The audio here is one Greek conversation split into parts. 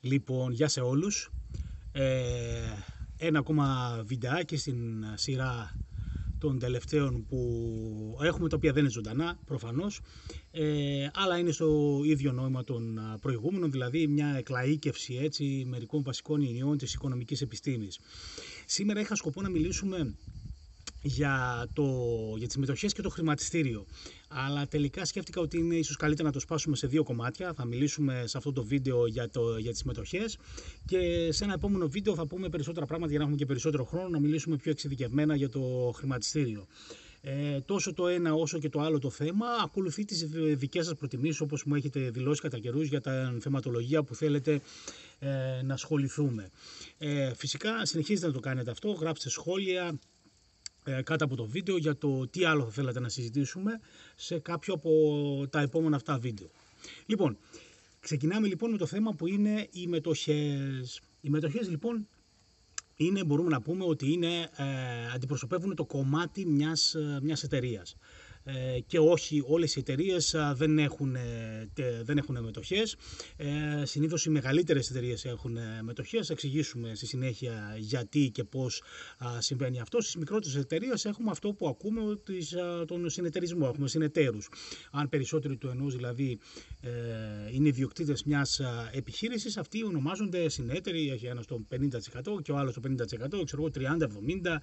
Λοιπόν, γεια σε όλους. Ε, ένα ακόμα βιντεάκι στην σειρά των τελευταίων που έχουμε, τα οποία δεν είναι ζωντανά προφανώς, ε, αλλά είναι στο ίδιο νόημα των προηγούμενων, δηλαδή μια εκλαΐκευση έτσι, μερικών βασικών ενιών της οικονομικής επιστήμης. Σήμερα είχα σκοπό να μιλήσουμε για, το, για τις μετοχές και το χρηματιστήριο. Αλλά τελικά σκέφτηκα ότι είναι ίσως καλύτερα να το σπάσουμε σε δύο κομμάτια. Θα μιλήσουμε σε αυτό το βίντεο για, το, για τις μετοχές και σε ένα επόμενο βίντεο θα πούμε περισσότερα πράγματα για να έχουμε και περισσότερο χρόνο να μιλήσουμε πιο εξειδικευμένα για το χρηματιστήριο. Ε, τόσο το ένα όσο και το άλλο το θέμα ακολουθεί τις δικές σας προτιμήσεις όπως μου έχετε δηλώσει κατά καιρούς για τα θεματολογία που θέλετε ε, να ασχοληθούμε. Ε, φυσικά συνεχίζετε να το κάνετε αυτό, γράψτε σχόλια, ε, κάτω από το βίντεο για το τι άλλο θα θέλατε να συζητήσουμε σε κάποιο από τα επόμενα αυτά βίντεο. Λοιπόν, ξεκινάμε λοιπόν με το θέμα που είναι οι μετοχές. Οι μετοχές λοιπόν είναι, μπορούμε να πούμε ότι είναι, ε, αντιπροσωπεύουν το κομμάτι μιας, ε, μιας εταιρείας. Ε, και όχι όλες οι εταιρείες δεν έχουν, δεν έχουν μετοχές. Ε, συνήθως οι μεγαλύτερες εταιρείες έχουν μετοχές. Θα εξηγήσουμε στη συνέχεια γιατί και πώς συμβαίνει αυτό. Στις μικρότερες εταιρείες έχουμε αυτό που ακούμε τον συνεταιρισμό. Έχουμε συνεταίρους. Αν περισσότεροι του ενός δηλαδή ε, είναι ιδιοκτήτες μιας επιχείρησης, αυτοί ονομάζονται συνέτεροι. Έχει ένας στο 50% και ο άλλος στο 50%, ξέρω εγώ 30-70%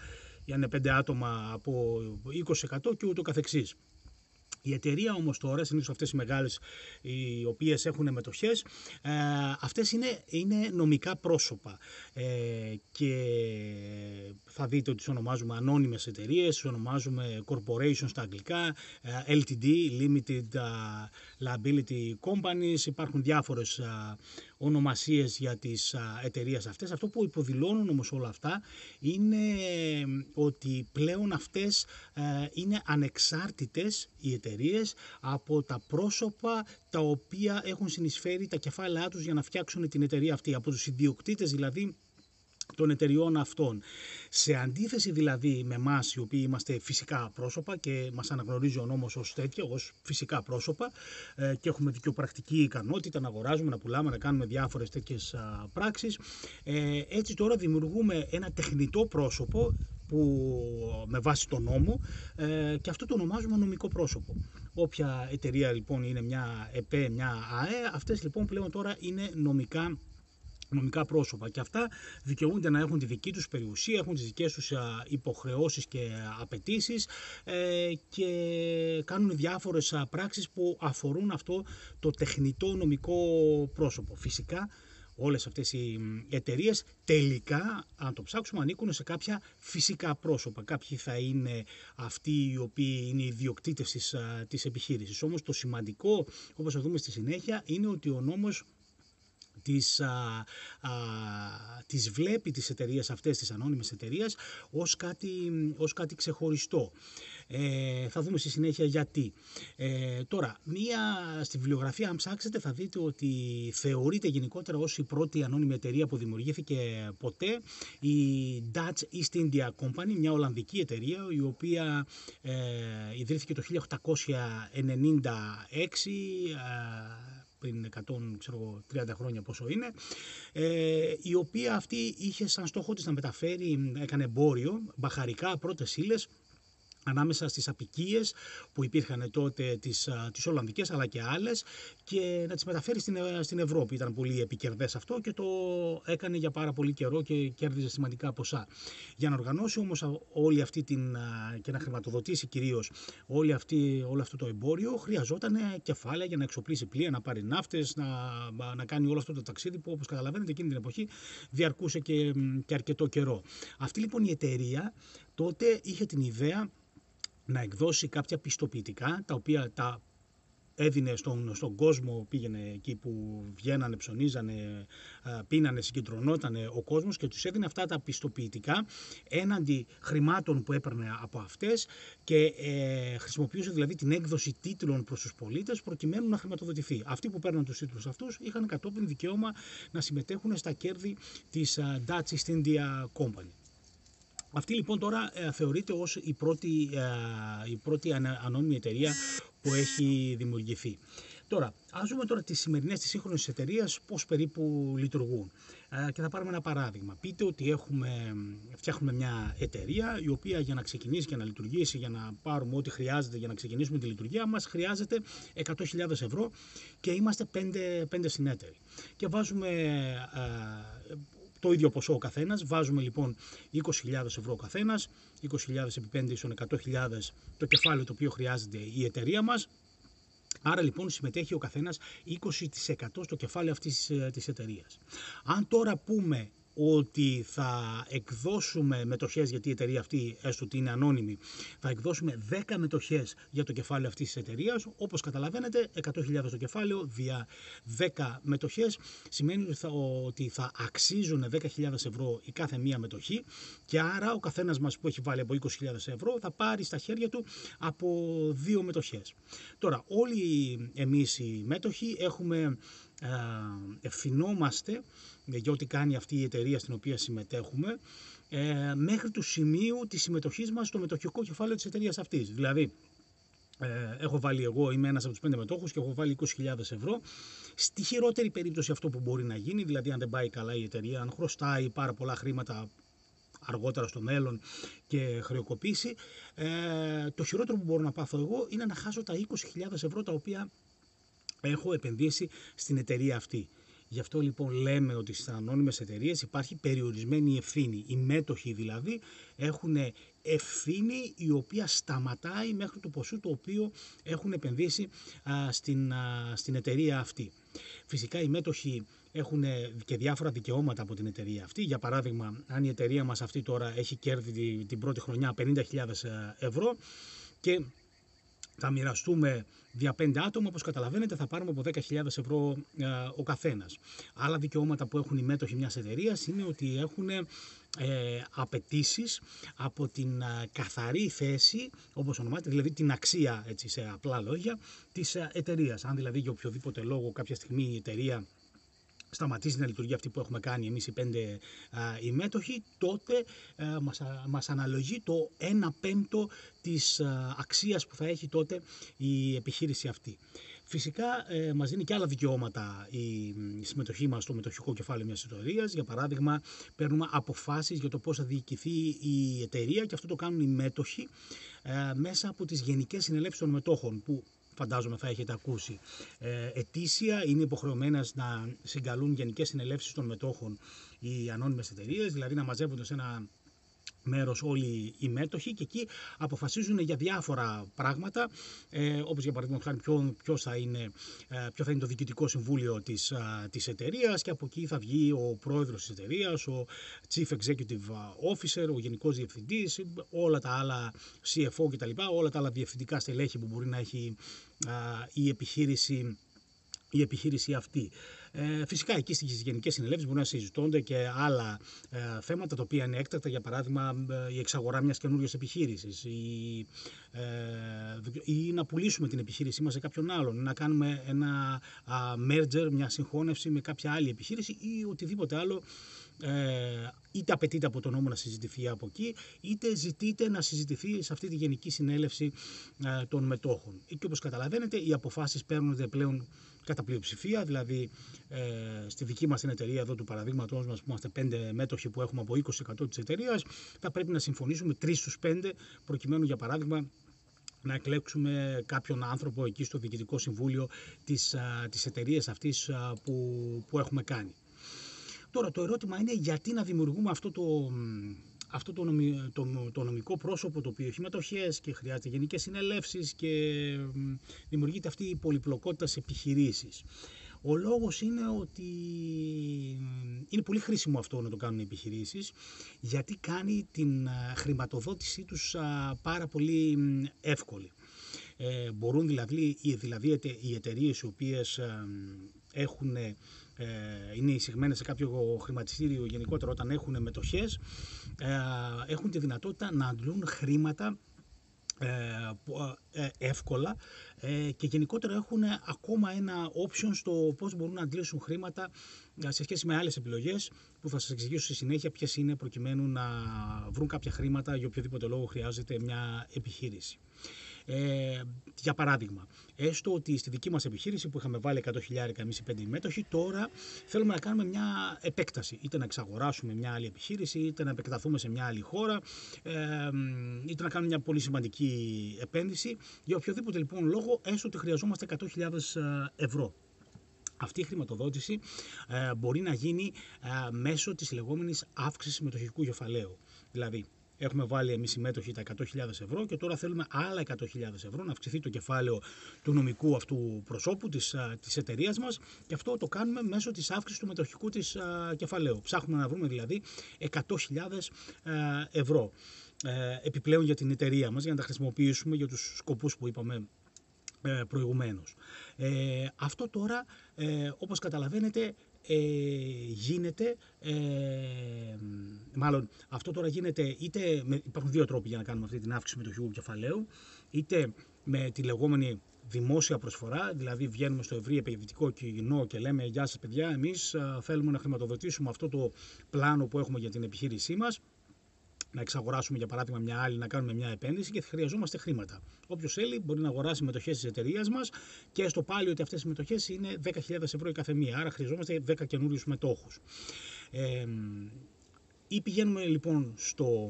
για είναι πέντε άτομα από 20% και ούτω καθεξής. Η εταιρεία όμως τώρα, συνήθως αυτές οι μεγάλες οι οποίες έχουν μετοχές, ε, αυτές είναι, είναι νομικά πρόσωπα. Ε, και θα δείτε ότι τις ονομάζουμε ανώνυμες εταιρείες, τις ονομάζουμε corporations στα αγγλικά, ε, LTD, Limited ε, Liability Companies, υπάρχουν διάφορες ονομασίες για τις εταιρείες αυτές. Αυτό που υποδηλώνουν όμως όλα αυτά είναι ότι πλέον αυτές είναι ανεξάρτητες οι εταιρείες από τα πρόσωπα τα οποία έχουν συνεισφέρει τα κεφάλαιά τους για να φτιάξουν την εταιρεία αυτή, από τους ιδιοκτήτες δηλαδή των εταιριών αυτών. Σε αντίθεση δηλαδή με εμάς, οι οποίοι είμαστε φυσικά πρόσωπα και μας αναγνωρίζει ο νόμος ως τέτοια, ως φυσικά πρόσωπα ε, και έχουμε δικαιοπρακτική ικανότητα να αγοράζουμε, να πουλάμε, να κάνουμε διάφορες τέτοιες πράξεις. Ε, έτσι τώρα δημιουργούμε ένα τεχνητό πρόσωπο που με βάση τον νόμο ε, και αυτό το ονομάζουμε νομικό πρόσωπο. Όποια εταιρεία λοιπόν είναι μια ΕΠΕ, μια ΑΕ, αυτές λοιπόν πλέον τώρα είναι νομικά νομικά πρόσωπα και αυτά δικαιούνται να έχουν τη δική τους περιουσία, έχουν τις δικές τους υποχρεώσεις και απαιτήσεις ε, και κάνουν διάφορες πράξεις που αφορούν αυτό το τεχνητό νομικό πρόσωπο. Φυσικά όλες αυτές οι εταιρείες τελικά, αν το ψάξουμε, ανήκουν σε κάποια φυσικά πρόσωπα. Κάποιοι θα είναι αυτοί οι οποίοι είναι οι ιδιοκτήτες της, της επιχείρησης. Όμως το σημαντικό, όπως θα δούμε στη συνέχεια, είναι ότι ο νόμος τις, α, α, τις βλέπει τις εταιρείες αυτές, τις ανώνυμες εταιρείες, ως κάτι, ως κάτι ξεχωριστό. Ε, θα δούμε στη συνέχεια γιατί. Ε, τώρα, μία στη βιβλιογραφία, αν ψάξετε, θα δείτε ότι θεωρείται γενικότερα ως η πρώτη ανώνυμη εταιρεία που δημιουργήθηκε ποτέ η Dutch East India Company, μια Ολλανδική εταιρεία, η οποία ε, ιδρύθηκε το 1896 πριν 130 χρόνια πόσο είναι, ε, η οποία αυτή είχε σαν στόχο της να μεταφέρει, έκανε εμπόριο, μπαχαρικά, πρώτες ύλες, ανάμεσα στις απικίες που υπήρχαν τότε τις, τις Ολλανδικές αλλά και άλλες και να τις μεταφέρει στην, ε, στην Ευρώπη. Ήταν πολύ επικερδές αυτό και το έκανε για πάρα πολύ καιρό και κέρδιζε σημαντικά ποσά. Για να οργανώσει όμως όλη αυτή την, και να χρηματοδοτήσει κυρίως όλη αυτή, όλο αυτό το εμπόριο χρειαζόταν κεφάλαια για να εξοπλίσει πλοία, να πάρει ναύτες, να, να κάνει όλο αυτό το ταξίδι που όπως καταλαβαίνετε εκείνη την εποχή διαρκούσε και, και αρκετό καιρό. Αυτή λοιπόν η εταιρεία τότε είχε την ιδέα να εκδώσει κάποια πιστοποιητικά τα οποία τα έδινε στον, στον κόσμο, πήγαινε εκεί που βγαίνανε, ψωνίζανε, πίνανε, συγκεντρωνόταν ο κόσμος και τους έδινε αυτά τα πιστοποιητικά έναντι χρημάτων που έπαιρνε από αυτές και ε, χρησιμοποιούσε δηλαδή την έκδοση τίτλων προς τους πολίτες προκειμένου να χρηματοδοτηθεί. Αυτοί που παίρναν τους τίτλους αυτούς είχαν κατόπιν δικαίωμα να συμμετέχουν στα κέρδη της Dutch East India Company. Αυτή λοιπόν τώρα ε, θεωρείται ως η πρώτη, ε, η πρώτη ανώνυμη εταιρεία που έχει δημιουργηθεί. Τώρα, α δούμε τώρα τις σημερινές τη σύγχρονη εταιρεία πώς περίπου λειτουργούν. Ε, και θα πάρουμε ένα παράδειγμα. Πείτε ότι έχουμε, φτιάχνουμε μια εταιρεία η οποία για να ξεκινήσει και να λειτουργήσει, για να πάρουμε ό,τι χρειάζεται για να ξεκινήσουμε τη λειτουργία μας, χρειάζεται 100.000 ευρώ και είμαστε 5, 5 συνέτεροι. Και βάζουμε ε, το ίδιο ποσό ο καθένας. Βάζουμε λοιπόν 20.000 ευρώ ο καθένας, 20.000 επί 5 ίσον 100.000 το κεφάλαιο το οποίο χρειάζεται η εταιρεία μας. Άρα λοιπόν συμμετέχει ο καθένας 20% στο κεφάλαιο αυτής ε, της εταιρείας. Αν τώρα πούμε ότι θα εκδώσουμε μετοχές, γιατί η εταιρεία αυτή έστω ότι είναι ανώνυμη, θα εκδώσουμε 10 μετοχές για το κεφάλαιο αυτής της εταιρείας. Όπως καταλαβαίνετε, 100.000 το κεφάλαιο δια 10 μετοχές σημαίνει ότι θα αξίζουν 10.000 ευρώ η κάθε μία μετοχή και άρα ο καθένας μας που έχει βάλει από 20.000 ευρώ θα πάρει στα χέρια του από δύο μετοχές. Τώρα, όλοι εμείς οι μέτοχοι έχουμε ευθυνόμαστε για ό,τι κάνει αυτή η εταιρεία στην οποία συμμετέχουμε ε, μέχρι του σημείου της συμμετοχής μας στο μετοχικό κεφάλαιο της εταιρείας αυτής. Δηλαδή, ε, έχω βάλει εγώ, είμαι ένας από τους πέντε μετόχους και έχω βάλει 20.000 ευρώ. Στη χειρότερη περίπτωση αυτό που μπορεί να γίνει, δηλαδή αν δεν πάει καλά η εταιρεία, αν χρωστάει πάρα πολλά χρήματα αργότερα στο μέλλον και χρεοκοπήσει, ε, το χειρότερο που μπορώ να πάθω εγώ είναι να χάσω τα 20.000 ευρώ τα οποία έχω επενδύσει στην εταιρεία αυτή. Γι' αυτό λοιπόν λέμε ότι στις ανώνυμες εταιρείες υπάρχει περιορισμένη ευθύνη. Οι μέτοχοι δηλαδή έχουν ευθύνη η οποία σταματάει μέχρι το ποσό το οποίο έχουν επενδύσει στην, στην εταιρεία αυτή. Φυσικά οι μέτοχοι έχουν και διάφορα δικαιώματα από την εταιρεία αυτή. Για παράδειγμα, αν η εταιρεία μας αυτή τώρα έχει κέρδη την πρώτη χρονιά 50.000 ευρώ και θα μοιραστούμε δια πέντε άτομα, όπως καταλαβαίνετε θα πάρουμε από 10.000 ευρώ ε, ο καθένας. Άλλα δικαιώματα που έχουν οι μέτοχοι μιας εταιρείας είναι ότι έχουν ε, απαιτήσεις από την ε, καθαρή θέση, όπως ονομάζεται, δηλαδή την αξία, έτσι σε απλά λόγια, της ε, εταιρείας. Αν δηλαδή για οποιοδήποτε λόγο κάποια στιγμή η εταιρεία σταματήσει να λειτουργεί αυτή που έχουμε κάνει εμείς οι πέντε α, οι μέτοχοι, τότε α, μας, μας αναλογεί το 1 πέμπτο της α, αξίας που θα έχει τότε η επιχείρηση αυτή. Φυσικά ε, μας δίνει και άλλα δικαιώματα η, συμμετοχή μας στο μετοχικό κεφάλαιο μιας εταιρείας. Για παράδειγμα, παίρνουμε αποφάσεις για το πώς θα διοικηθεί η εταιρεία και αυτό το κάνουν οι μέτοχοι ε, μέσα από τις γενικές συνελεύσεις των μετόχων που φαντάζομαι θα έχετε ακούσει. Ε, ετήσια είναι υποχρεωμένε να συγκαλούν γενικές συνελεύσεις των μετόχων οι ανώνυμες εταιρείες, δηλαδή να μαζεύονται σε ένα μέρος όλοι οι μέτοχοι και εκεί αποφασίζουν για διάφορα πράγματα ε, όπως για παράδειγμα ποιο, ποιος, θα είναι, ε, ποιο θα είναι το διοικητικό συμβούλιο της, της εταιρείας και από εκεί θα βγει ο πρόεδρος της εταιρείας, ο Chief Executive Officer, ο Γενικός Διευθυντής, όλα τα άλλα CFO κτλ, όλα τα άλλα διευθυντικά στελέχη που μπορεί να έχει η επιχείρηση η επιχείρηση αυτή. Ε, φυσικά εκεί στις γενικές συνελεύσεις μπορούν να συζητώνται και άλλα ε, θέματα τα οποία είναι έκτακτα, για παράδειγμα ε, η εξαγορά μιας καινούργια επιχείρησης ή, ε, ή να πουλήσουμε την επιχείρησή μας σε κάποιον άλλον, να κάνουμε ένα merger, μια συγχώνευση με κάποια άλλη επιχείρηση ή οτιδήποτε άλλο ε, είτε απαιτείται από τον νόμο να συζητηθεί από εκεί, είτε ζητείται να συζητηθεί σε αυτή τη Γενική Συνέλευση ε, των Μετόχων. Και όπως καταλαβαίνετε, οι αποφάσεις παίρνονται πλέον κατά πλειοψηφία, δηλαδή ε, στη δική μας την εταιρεία εδώ του παραδείγματός μας που είμαστε πέντε μέτοχοι που έχουμε από 20% της εταιρείας, θα πρέπει να συμφωνήσουμε τρεις στους πέντε προκειμένου για παράδειγμα να εκλέξουμε κάποιον άνθρωπο εκεί στο Διοικητικό Συμβούλιο της, της εταιρείας αυτής που, που έχουμε κάνει. Τώρα το ερώτημα είναι γιατί να δημιουργούμε αυτό το, αυτό το, το, το νομικό πρόσωπο το οποίο έχει μετοχές και χρειάζεται γενικές συνελεύσεις και δημιουργείται αυτή η πολυπλοκότητα σε επιχειρήσεις. Ο λόγος είναι ότι είναι πολύ χρήσιμο αυτό να το κάνουν οι επιχειρήσεις γιατί κάνει την χρηματοδότησή τους πάρα πολύ εύκολη. Ε, μπορούν δηλαδή, δηλαδή οι εταιρείες οι οποίες έχουν ε, είναι εισηγμένες σε κάποιο χρηματιστήριο γενικότερα όταν έχουν μετοχές ε, έχουν τη δυνατότητα να αντλούν χρήματα ε, εύκολα και γενικότερα έχουν ακόμα ένα option στο πώς μπορούν να αντλήσουν χρήματα σε σχέση με άλλες επιλογές που θα σας εξηγήσω στη συνέχεια ποιες είναι προκειμένου να βρουν κάποια χρήματα για οποιοδήποτε λόγο χρειάζεται μια επιχείρηση. Ε, για παράδειγμα, έστω ότι στη δική μας επιχείρηση που είχαμε βάλει 100 χιλιάρικα εμείς οι πέντε μέτοχοι, τώρα θέλουμε να κάνουμε μια επέκταση. Είτε να εξαγοράσουμε μια άλλη επιχείρηση, είτε να επεκταθούμε σε μια άλλη χώρα, ε, είτε να κάνουμε μια πολύ σημαντική επένδυση. Για οποιοδήποτε λοιπόν λόγο, έστω ότι χρειαζόμαστε 100.000 ε, ευρώ. Αυτή η χρηματοδότηση ε, μπορεί να γίνει ε, μέσω της λεγόμενης αύξησης μετοχικού κεφαλαίου. Δηλαδή, Έχουμε βάλει εμείς οι μέτοχοι τα 100.000 ευρώ και τώρα θέλουμε άλλα 100.000 ευρώ να αυξηθεί το κεφάλαιο του νομικού αυτού προσώπου της της εταιρείας μας και αυτό το κάνουμε μέσω της αύξησης του μετοχικού της κεφαλαίου. Ψάχνουμε να βρούμε δηλαδή 100.000 ευρώ ε, επιπλέον για την εταιρεία μας για να τα χρησιμοποιήσουμε για τους σκοπούς που είπαμε ε, προηγουμένως. Ε, αυτό τώρα, ε, όπως καταλαβαίνετε, ε, γίνεται, ε, μάλλον αυτό τώρα γίνεται είτε, με, υπάρχουν δύο τρόποι για να κάνουμε αυτή την αύξηση μετοχικού κεφαλαίου, είτε με τη λεγόμενη δημόσια προσφορά, δηλαδή βγαίνουμε στο ευρύ επενδυτικό κοινό και λέμε «Γεια σας παιδιά, εμείς θέλουμε να χρηματοδοτήσουμε αυτό το πλάνο που έχουμε για την επιχείρησή μας, να εξαγοράσουμε για παράδειγμα μια άλλη, να κάνουμε μια επένδυση και χρειαζόμαστε χρήματα. Όποιος θέλει μπορεί να αγοράσει μετοχέ της εταιρείας μας και στο πάλι ότι αυτές οι μετοχέ είναι 10.000 ευρώ η καθεμία. Άρα χρειαζόμαστε 10 καινούριους μετόχου. Ε, ή πηγαίνουμε λοιπόν στο,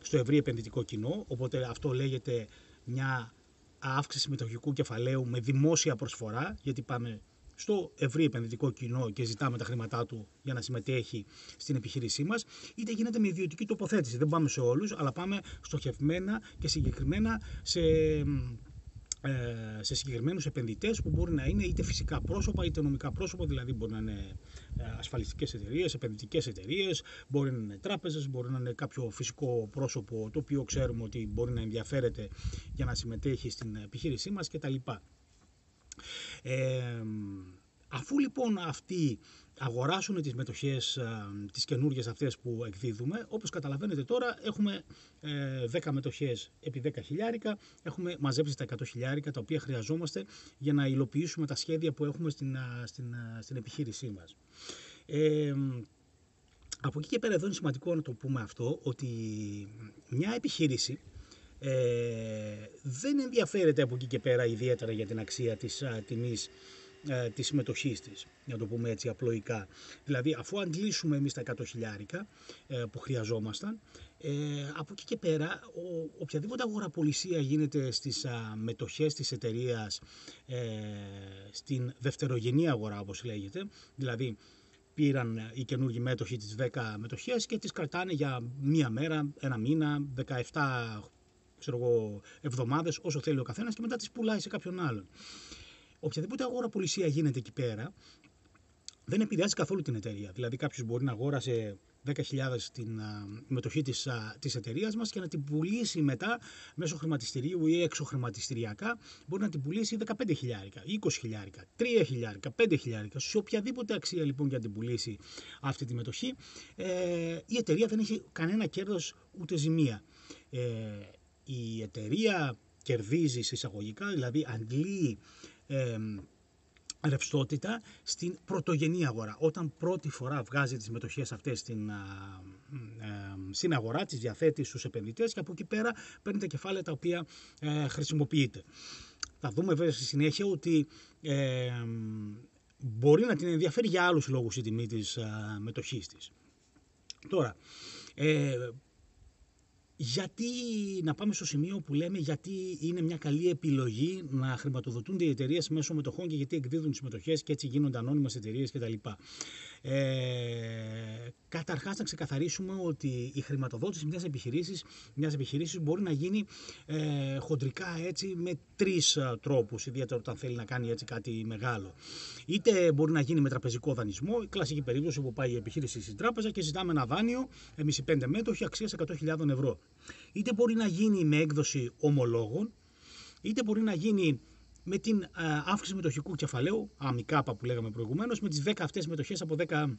στο ευρύ επενδυτικό κοινό, οπότε αυτό λέγεται μια αύξηση μετοχικού κεφαλαίου με δημόσια προσφορά, γιατί πάμε στο ευρύ επενδυτικό κοινό και ζητάμε τα χρήματά του για να συμμετέχει στην επιχείρησή μας, είτε γίνεται με ιδιωτική τοποθέτηση. Δεν πάμε σε όλους, αλλά πάμε στοχευμένα και συγκεκριμένα σε ε, σε συγκεκριμένους επενδυτές που μπορεί να είναι είτε φυσικά πρόσωπα είτε νομικά πρόσωπα, δηλαδή μπορεί να είναι ε, ασφαλιστικές εταιρείες, επενδυτικές εταιρείες, μπορεί να είναι τράπεζες, μπορεί να είναι κάποιο φυσικό πρόσωπο το οποίο ξέρουμε ότι μπορεί να ενδιαφέρεται για να συμμετέχει στην επιχείρησή μας κτλ. Ε, αφού λοιπόν αυτοί αγοράσουν τις μετοχές, α, τις καινούργιες αυτές που εκδίδουμε, όπως καταλαβαίνετε τώρα έχουμε ε, 10 μετοχές επί 10 χιλιάρικα, έχουμε μαζέψει τα 100 χιλιάρικα τα οποία χρειαζόμαστε για να υλοποιήσουμε τα σχέδια που έχουμε στην, στην, στην επιχείρησή μας. Ε, από εκεί και πέρα εδώ είναι σημαντικό να το πούμε αυτό, ότι μια επιχείρηση ε, δεν ενδιαφέρεται από εκεί και πέρα ιδιαίτερα για την αξία της α, τιμής ε, της συμμετοχής της, για να το πούμε έτσι απλοϊκά. Δηλαδή αφού αντλήσουμε εμείς τα 100 χιλιάρικα ε, που χρειαζόμασταν, ε, από εκεί και πέρα ο, οποιαδήποτε αγοραπολισία γίνεται στις α, μετοχές της εταιρείας ε, στην δευτερογενή αγορά όπως λέγεται, δηλαδή πήραν οι καινούργοι μέτοχοι τις 10 μετοχές και τις κρατάνε για μία μέρα, ένα μήνα, 17 ξέρω εγώ, εβδομάδες, όσο θέλει ο καθένας και μετά τις πουλάει σε κάποιον άλλον. Οποιαδήποτε αγορά πολισία γίνεται εκεί πέρα, δεν επηρεάζει καθόλου την εταιρεία. Δηλαδή κάποιος μπορεί να αγόρασε 10.000 την μετοχή της, α, της εταιρείας μας και να την πουλήσει μετά μέσω χρηματιστηρίου ή έξω χρηματιστηριακά μπορεί να την πουλήσει 15 χιλιάρικα, 20 χιλιάρικα, 3 χιλιάρικα, 5 χιλιάρικα σε οποιαδήποτε αξία λοιπόν για να την πουλήσει αυτή τη μετοχή ε, η εταιρεία δεν έχει κανένα κέρδος ούτε ζημία. Ε, η εταιρεία κερδίζει εισαγωγικά, δηλαδή αντλεί ε, ρευστότητα στην πρωτογενή αγορά. Όταν πρώτη φορά βγάζει τις μετοχές αυτές στην, ε, στην αγορά, τις διαθέτει στους επενδυτές και από εκεί πέρα παίρνει τα κεφάλαια τα οποία ε, χρησιμοποιείται. Θα δούμε βέβαια στη συνέχεια ότι ε, μπορεί να την ενδιαφέρει για άλλους λόγους η τιμή της μετοχής της. Τώρα, γιατί να πάμε στο σημείο που λέμε γιατί είναι μια καλή επιλογή να χρηματοδοτούνται οι εταιρείες μέσω μετοχών και γιατί εκδίδουν τις μετοχέ και έτσι γίνονται ανώνυμες εταιρείες κτλ. Ε, Καταρχάς, να ξεκαθαρίσουμε ότι η χρηματοδότηση μιας επιχειρήσης μιας επιχειρήσης μπορεί να γίνει ε, χοντρικά έτσι με τρεις ε, τρόπους, ιδιαίτερα όταν θέλει να κάνει έτσι κάτι μεγάλο. Είτε μπορεί να γίνει με τραπεζικό δανεισμό, η κλασική περίπτωση που πάει η επιχείρηση στην τράπεζα και ζητάμε ένα δάνειο, εμείς οι πέντε μέτοχοι, αξίας 100.000 ευρώ. Είτε μπορεί να γίνει με έκδοση ομολόγων, είτε μπορεί να γίνει με την ε, αύξηση μετοχικού κεφαλαίου, αμικάπα που λέγαμε προηγουμένως, με τις 10 αυτές μετοχές από 10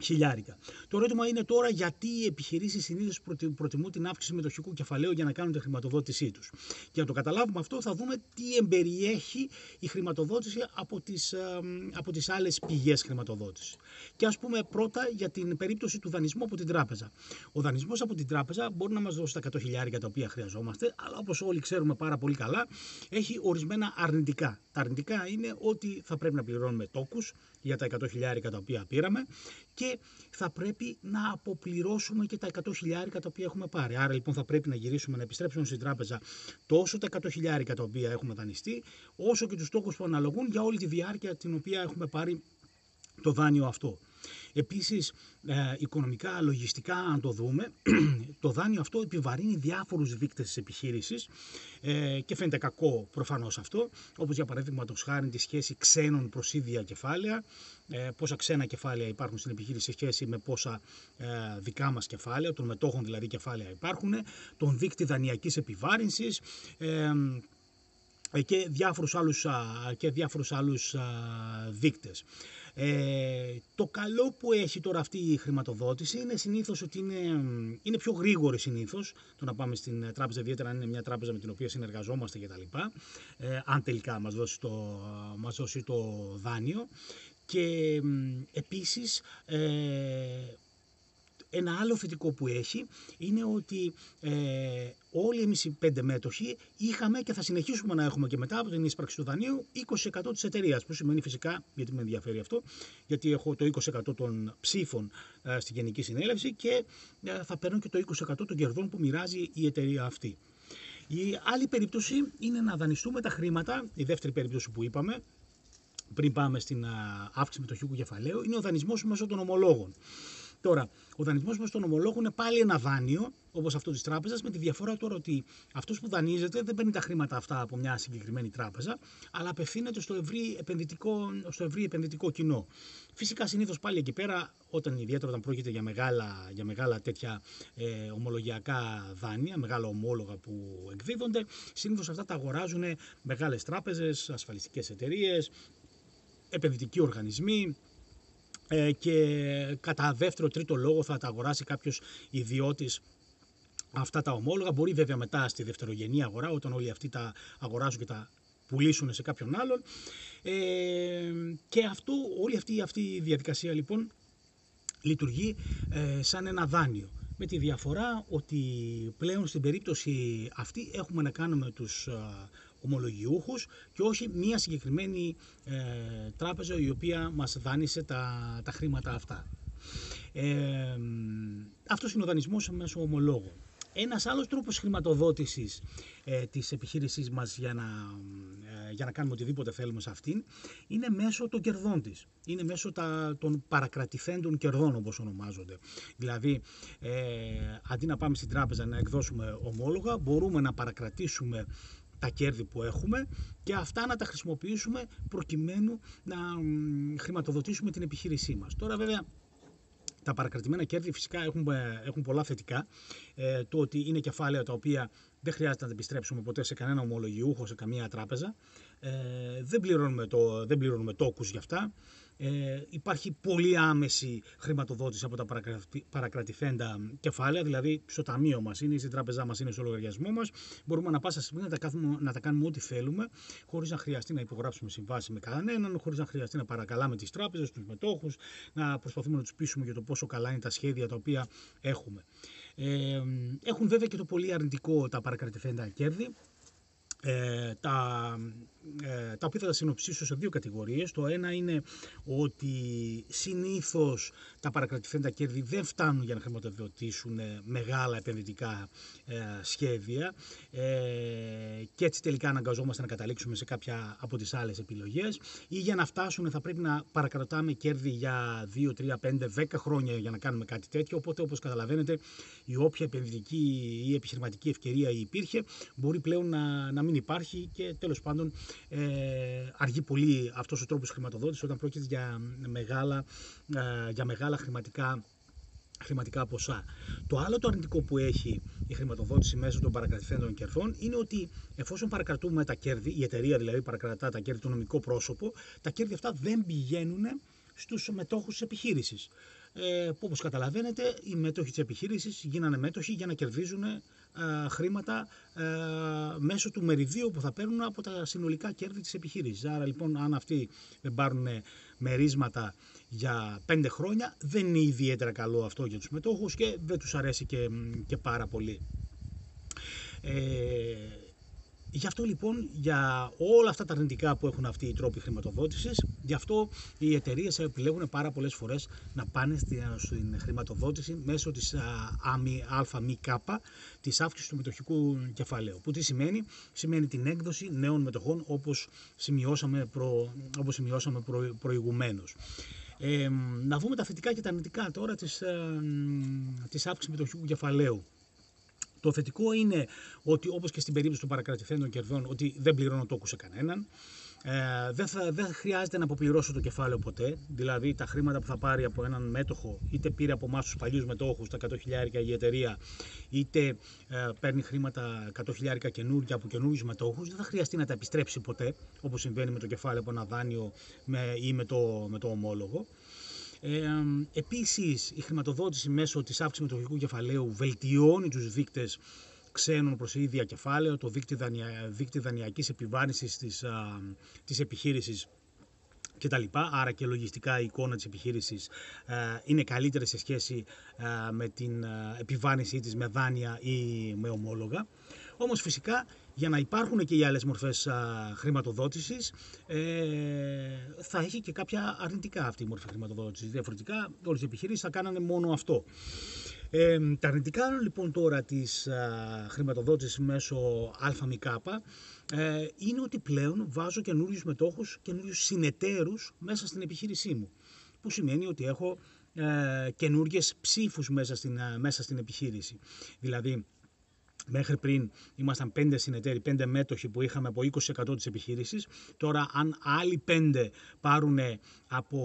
χιλιάρικα. Το ερώτημα είναι τώρα γιατί οι επιχειρήσεις συνήθως προτιμούν την αύξηση μετοχικού κεφαλαίου για να κάνουν τη χρηματοδότησή τους. Για να το καταλάβουμε αυτό, θα δούμε τι εμπεριέχει η χρηματοδότηση από τις από τις άλλες πηγές χρηματοδότησης. Και ας πούμε πρώτα για την περίπτωση του δανεισμού από την τράπεζα. Ο δανεισμός από την τράπεζα μπορεί να μας δώσει τα 100 χιλιάρικα τα οποία χρειαζόμαστε, αλλά όπως όλοι ξέρουμε πάρα πολύ καλά, έχει ορισμένα αρνητικά. Τα αρνητικά είναι ότι θα πρέπει να πληρώνουμε τόκους για τα 100 χιλιάρικα τα οποία πήραμε και θα πρέπει να αποπληρώσουμε και τα 100 χιλιάρικα τα οποία έχουμε πάρει. Άρα λοιπόν θα πρέπει να γυρίσουμε να επιστρέψουμε στην τράπεζα τόσο τα 100 χιλιάρικα τα οποία έχουμε δανειστεί, όσο και τους τόκους που αναλογούν για όλη τη διάρκεια την οποία έχουμε πάρει το δάνειο αυτό. Επίσης, ε, οικονομικά, λογιστικά, αν το δούμε, το δάνειο αυτό επιβαρύνει διάφορους δείκτες της επιχείρησης ε, και φαίνεται κακό προφανώς αυτό, όπως για παράδειγμα το χάρη τη σχέση ξένων προς ίδια κεφάλαια, ε, πόσα ξένα κεφάλαια υπάρχουν στην επιχείρηση σε σχέση με πόσα ε, δικά μας κεφάλαια, των μετόχων δηλαδή κεφάλαια υπάρχουν, τον δείκτη δανειακής επιβάρυνσης, ε, και διάφορους άλλους, και διάφορους άλλους δείκτες. Ε, το καλό που έχει τώρα αυτή η χρηματοδότηση είναι συνήθως ότι είναι, είναι πιο γρήγορη συνήθως το να πάμε στην τράπεζα, ιδιαίτερα αν είναι μια τράπεζα με την οποία συνεργαζόμαστε κτλ. Ε, αν τελικά μας δώσει το, μας δώσει το δάνειο. Και ε, επίσης ένα άλλο θετικό που έχει είναι ότι ε, όλοι εμείς οι πέντε μέτοχοι είχαμε και θα συνεχίσουμε να έχουμε και μετά από την ίσπραξη του δανείου 20% της εταιρείας. Που σημαίνει φυσικά, γιατί με ενδιαφέρει αυτό, γιατί έχω το 20% των ψήφων ε, στη Γενική Συνέλευση και ε, θα παίρνω και το 20% των κερδών που μοιράζει η εταιρεία αυτή. Η άλλη περίπτωση είναι να δανειστούμε τα χρήματα, η δεύτερη περίπτωση που είπαμε, πριν πάμε στην αύξηση μετοχικού κεφαλαίου, είναι ο δανεισμός μέσω των ομολόγων. Τώρα, ο δανεισμός μας των ομολόγων είναι πάλι ένα δάνειο, όπως αυτό της τράπεζας, με τη διαφορά τώρα ότι αυτός που δανείζεται δεν παίρνει τα χρήματα αυτά από μια συγκεκριμένη τράπεζα, αλλά απευθύνεται στο ευρύ επενδυτικό, στο ευρύ επενδυτικό κοινό. Φυσικά, συνήθως πάλι εκεί πέρα, όταν ιδιαίτερα όταν πρόκειται για μεγάλα, για μεγάλα τέτοια ε, ομολογιακά δάνεια, μεγάλα ομόλογα που εκδίδονται, συνήθως αυτά τα αγοράζουν μεγάλες τράπεζες, ασφαλιστικές εταιρείες, επενδυτικοί οργανισμοί, ε, και κατά δεύτερο τρίτο λόγο θα τα αγοράσει κάποιος ιδιώτης αυτά τα ομόλογα. Μπορεί βέβαια μετά στη δευτερογενή αγορά όταν όλοι αυτοί τα αγοράσουν και τα πουλήσουν σε κάποιον άλλον. Ε, και αυτό, όλη αυτή, αυτή η διαδικασία λοιπόν λειτουργεί ε, σαν ένα δάνειο. Με τη διαφορά ότι πλέον στην περίπτωση αυτή έχουμε να κάνουμε τους ομολογιούχους και όχι μία συγκεκριμένη ε, τράπεζα η οποία μας δάνεισε τα, τα χρήματα αυτά. Ε, αυτός είναι ο δανεισμός μέσω ομολόγων. Ένας άλλος τρόπος χρηματοδότησης ε, της επιχείρησής μας για να, ε, για να κάνουμε οτιδήποτε θέλουμε σε αυτήν είναι μέσω των κερδών της. Είναι μέσω τα, των παρακρατηθέντων κερδών όπως ονομάζονται. Δηλαδή ε, αντί να πάμε στην τράπεζα να εκδώσουμε ομόλογα μπορούμε να παρακρατήσουμε τα κέρδη που έχουμε και αυτά να τα χρησιμοποιήσουμε προκειμένου να χρηματοδοτήσουμε την επιχείρησή μας. Τώρα βέβαια τα παρακρατημένα κέρδη φυσικά έχουν, ε, έχουν πολλά θετικά. Ε, το ότι είναι κεφάλαια τα οποία δεν χρειάζεται να τα επιστρέψουμε ποτέ σε κανένα ομολογιούχο, σε καμία τράπεζα. Ε, δεν, πληρώνουμε το, δεν πληρώνουμε τόκους για αυτά. Ε, υπάρχει πολύ άμεση χρηματοδότηση από τα παρακρατηθέντα κεφάλαια, δηλαδή στο ταμείο μας είναι, στην τράπεζά μας είναι, στο λογαριασμό μας. Μπορούμε να πάσα στιγμή να τα, κάνουμε, να τα κάνουμε ό,τι θέλουμε, χωρίς να χρειαστεί να υπογράψουμε συμβάσεις με κανέναν, χωρίς να χρειαστεί να παρακαλάμε τις τράπεζες, τους μετόχους, να προσπαθούμε να τους πείσουμε για το πόσο καλά είναι τα σχέδια τα οποία έχουμε. Ε, έχουν βέβαια και το πολύ αρνητικό τα παρακρατηθέντα κέρδη. Ε, τα ε, τα οποία θα τα συνοψίσω σε δύο κατηγορίες. Το ένα είναι ότι συνήθως τα παρακρατηθέντα κέρδη δεν φτάνουν για να χρηματοδοτήσουν μεγάλα επενδυτικά ε, σχέδια. Και έτσι τελικά αναγκαζόμαστε να καταλήξουμε σε κάποια από τις άλλες επιλογές. Ή για να φτάσουν θα πρέπει να παρακρατάμε κέρδη για 2, 3, 5, 10 χρόνια για να κάνουμε κάτι τέτοιο. Οπότε όπως καταλαβαίνετε η όποια επενδυτική ή επιχειρηματική ευκαιρία υπήρχε μπορεί πλέον να, να μην υπάρχει και τέλος πάντων ε, αργεί πολύ αυτός ο τρόπος χρηματοδότησης όταν πρόκειται για μεγάλα, ε, για μεγάλα χρηματικά χρηματικά ποσά. Το άλλο το αρνητικό που έχει η χρηματοδότηση μέσω των παρακρατηθέντων κερδών είναι ότι εφόσον παρακρατούμε τα κέρδη, η εταιρεία δηλαδή παρακρατά τα κέρδη, το νομικό πρόσωπο, τα κέρδη αυτά δεν πηγαίνουν στους μετόχους της επιχείρησης. ε, που όπως καταλαβαίνετε οι μέτοχοι της επιχείρησης γίνανε μέτοχοι για να κερδίζουν ε, χρήματα ε, μέσω του μεριδίου που θα παίρνουν από τα συνολικά κέρδη της επιχείρησης. Άρα λοιπόν αν αυτοί δεν πάρουν μερίσματα για πέντε χρόνια δεν είναι ιδιαίτερα καλό αυτό για τους μετόχους και δεν τους αρέσει και, και πάρα πολύ. Ε, Γι' αυτό λοιπόν για όλα αυτά τα αρνητικά που έχουν αυτοί οι τρόποι χρηματοδότησης, γι' αυτό οι εταιρείες επιλέγουν πάρα πολλές φορές να πάνε στην χρηματοδότηση μέσω της ΑΜΚ, της αύξησης του μετοχικού κεφαλαίου. Που τι σημαίνει, σημαίνει την έκδοση νέων μετοχών όπως σημειώσαμε, προ, όπως σημειώσαμε προ, προηγουμένως. Ε, να δούμε τα θετικά και τα αρνητικά τώρα της, ε, της αύξησης μετοχικού κεφαλαίου. Το θετικό είναι ότι όπως και στην περίπτωση των παρακρατηθέντων κερδών ότι δεν πληρώνω τόκους σε κανέναν. Ε, δεν, θα, δεν χρειάζεται να αποπληρώσω το κεφάλαιο ποτέ. Δηλαδή τα χρήματα που θα πάρει από έναν μέτοχο, είτε πήρε από εμάς τους παλιούς μετόχους, τα 100 χιλιάρικα η εταιρεία, είτε ε, παίρνει χρήματα 100 χιλιάρικα καινούργια από καινούριους μετόχους, δεν θα χρειαστεί να τα επιστρέψει ποτέ, όπως συμβαίνει με το κεφάλαιο από ένα δάνειο με, ή με το, με το ομόλογο. Ε, επίσης, η χρηματοδότηση μέσω της αύξησης μετοχικού κεφαλαίου βελτιώνει τους δείκτες ξένων προς ίδια κεφάλαιο, το δείκτη, δανεια, δείκτη δανειακής επιβάρυνσης της, α, της επιχείρησης κτλ. Άρα και λογιστικά η εικόνα της επιχείρησης είναι καλύτερη σε σχέση με την επιβάρυνσή της με δάνεια ή με ομόλογα. Όμως φυσικά για να υπάρχουν και οι άλλες μορφές χρηματοδότησης ε, θα έχει και κάποια αρνητικά αυτή η μορφή χρηματοδότησης. Διαφορετικά όλες οι επιχειρήσεις θα κάνανε μόνο αυτό. Ε, τα αρνητικά λοιπόν τώρα της α, χρηματοδότησης μέσω ΑΜΚ ε, είναι ότι πλέον βάζω καινούριους μετόχους, καινούριους συνεταίρους μέσα στην επιχείρησή μου. Που σημαίνει ότι έχω ε, καινούργιες ψήφους μέσα στην, μέσα στην επιχείρηση. Δηλαδή Μέχρι πριν ήμασταν πέντε συνεταίροι, πέντε μέτοχοι που είχαμε από 20% της επιχείρησης. Τώρα αν άλλοι πέντε πάρουν από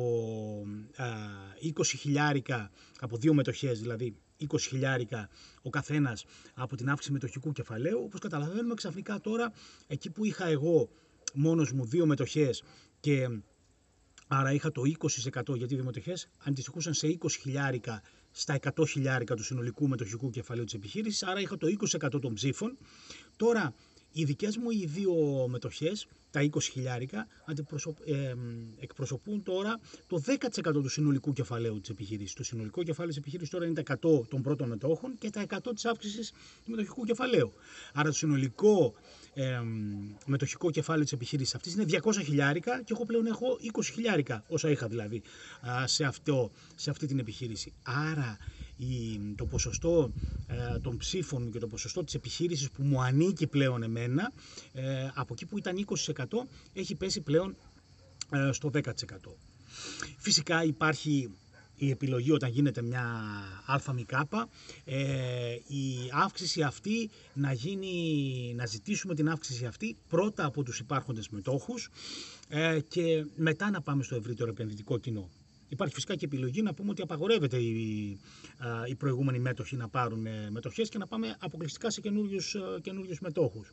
20 χιλιάρικα, από δύο μετοχές δηλαδή 20 χιλιάρικα ο καθένας από την αύξηση μετοχικού κεφαλαίου, όπως καταλαβαίνουμε ξαφνικά τώρα εκεί που είχα εγώ μόνος μου δύο μετοχές και άρα είχα το 20% γιατί οι δύο μετοχές αντιστοιχούσαν σε 20 χιλιάρικα στα 100 χιλιάρικα του συνολικού μετοχικού κεφαλαίου της επιχείρησης, άρα είχα το 20% των ψήφων. Τώρα, οι δικές μου οι δύο μετοχές, τα 20 χιλιάρικα, ε, εκπροσωπούν τώρα το 10% του συνολικού κεφαλαίου της επιχείρησης. Το συνολικό κεφάλαιο της επιχείρησης τώρα είναι τα 100 των πρώτων μετόχων και τα 100 της αύξησης του μετοχικού κεφαλαίου. Άρα το συνολικό ε, μετοχικό κεφάλαιο της επιχείρησης αυτής είναι 200 χιλιάρικα και εγώ πλέον έχω 20 χιλιάρικα, όσα είχα δηλαδή σε, αυτό, σε αυτή την επιχείρηση. Άρα η, το ποσοστό ε, των ψήφων και το ποσοστό της επιχείρησης που μου ανήκει πλέον εμένα, ε, από εκεί που ήταν 20% έχει πέσει πλέον ε, στο 10%. Φυσικά υπάρχει η επιλογή όταν γίνεται μια ΑΜΚ, ε, η αύξηση αυτή να γίνει, να ζητήσουμε την αύξηση αυτή πρώτα από τους υπάρχοντες μετόχους ε, και μετά να πάμε στο ευρύτερο επενδυτικό κοινό. Υπάρχει φυσικά και επιλογή να πούμε ότι απαγορεύεται οι, οι προηγούμενοι μέτοχοι να πάρουν μετοχές και να πάμε αποκλειστικά σε καινούριους μετόχους.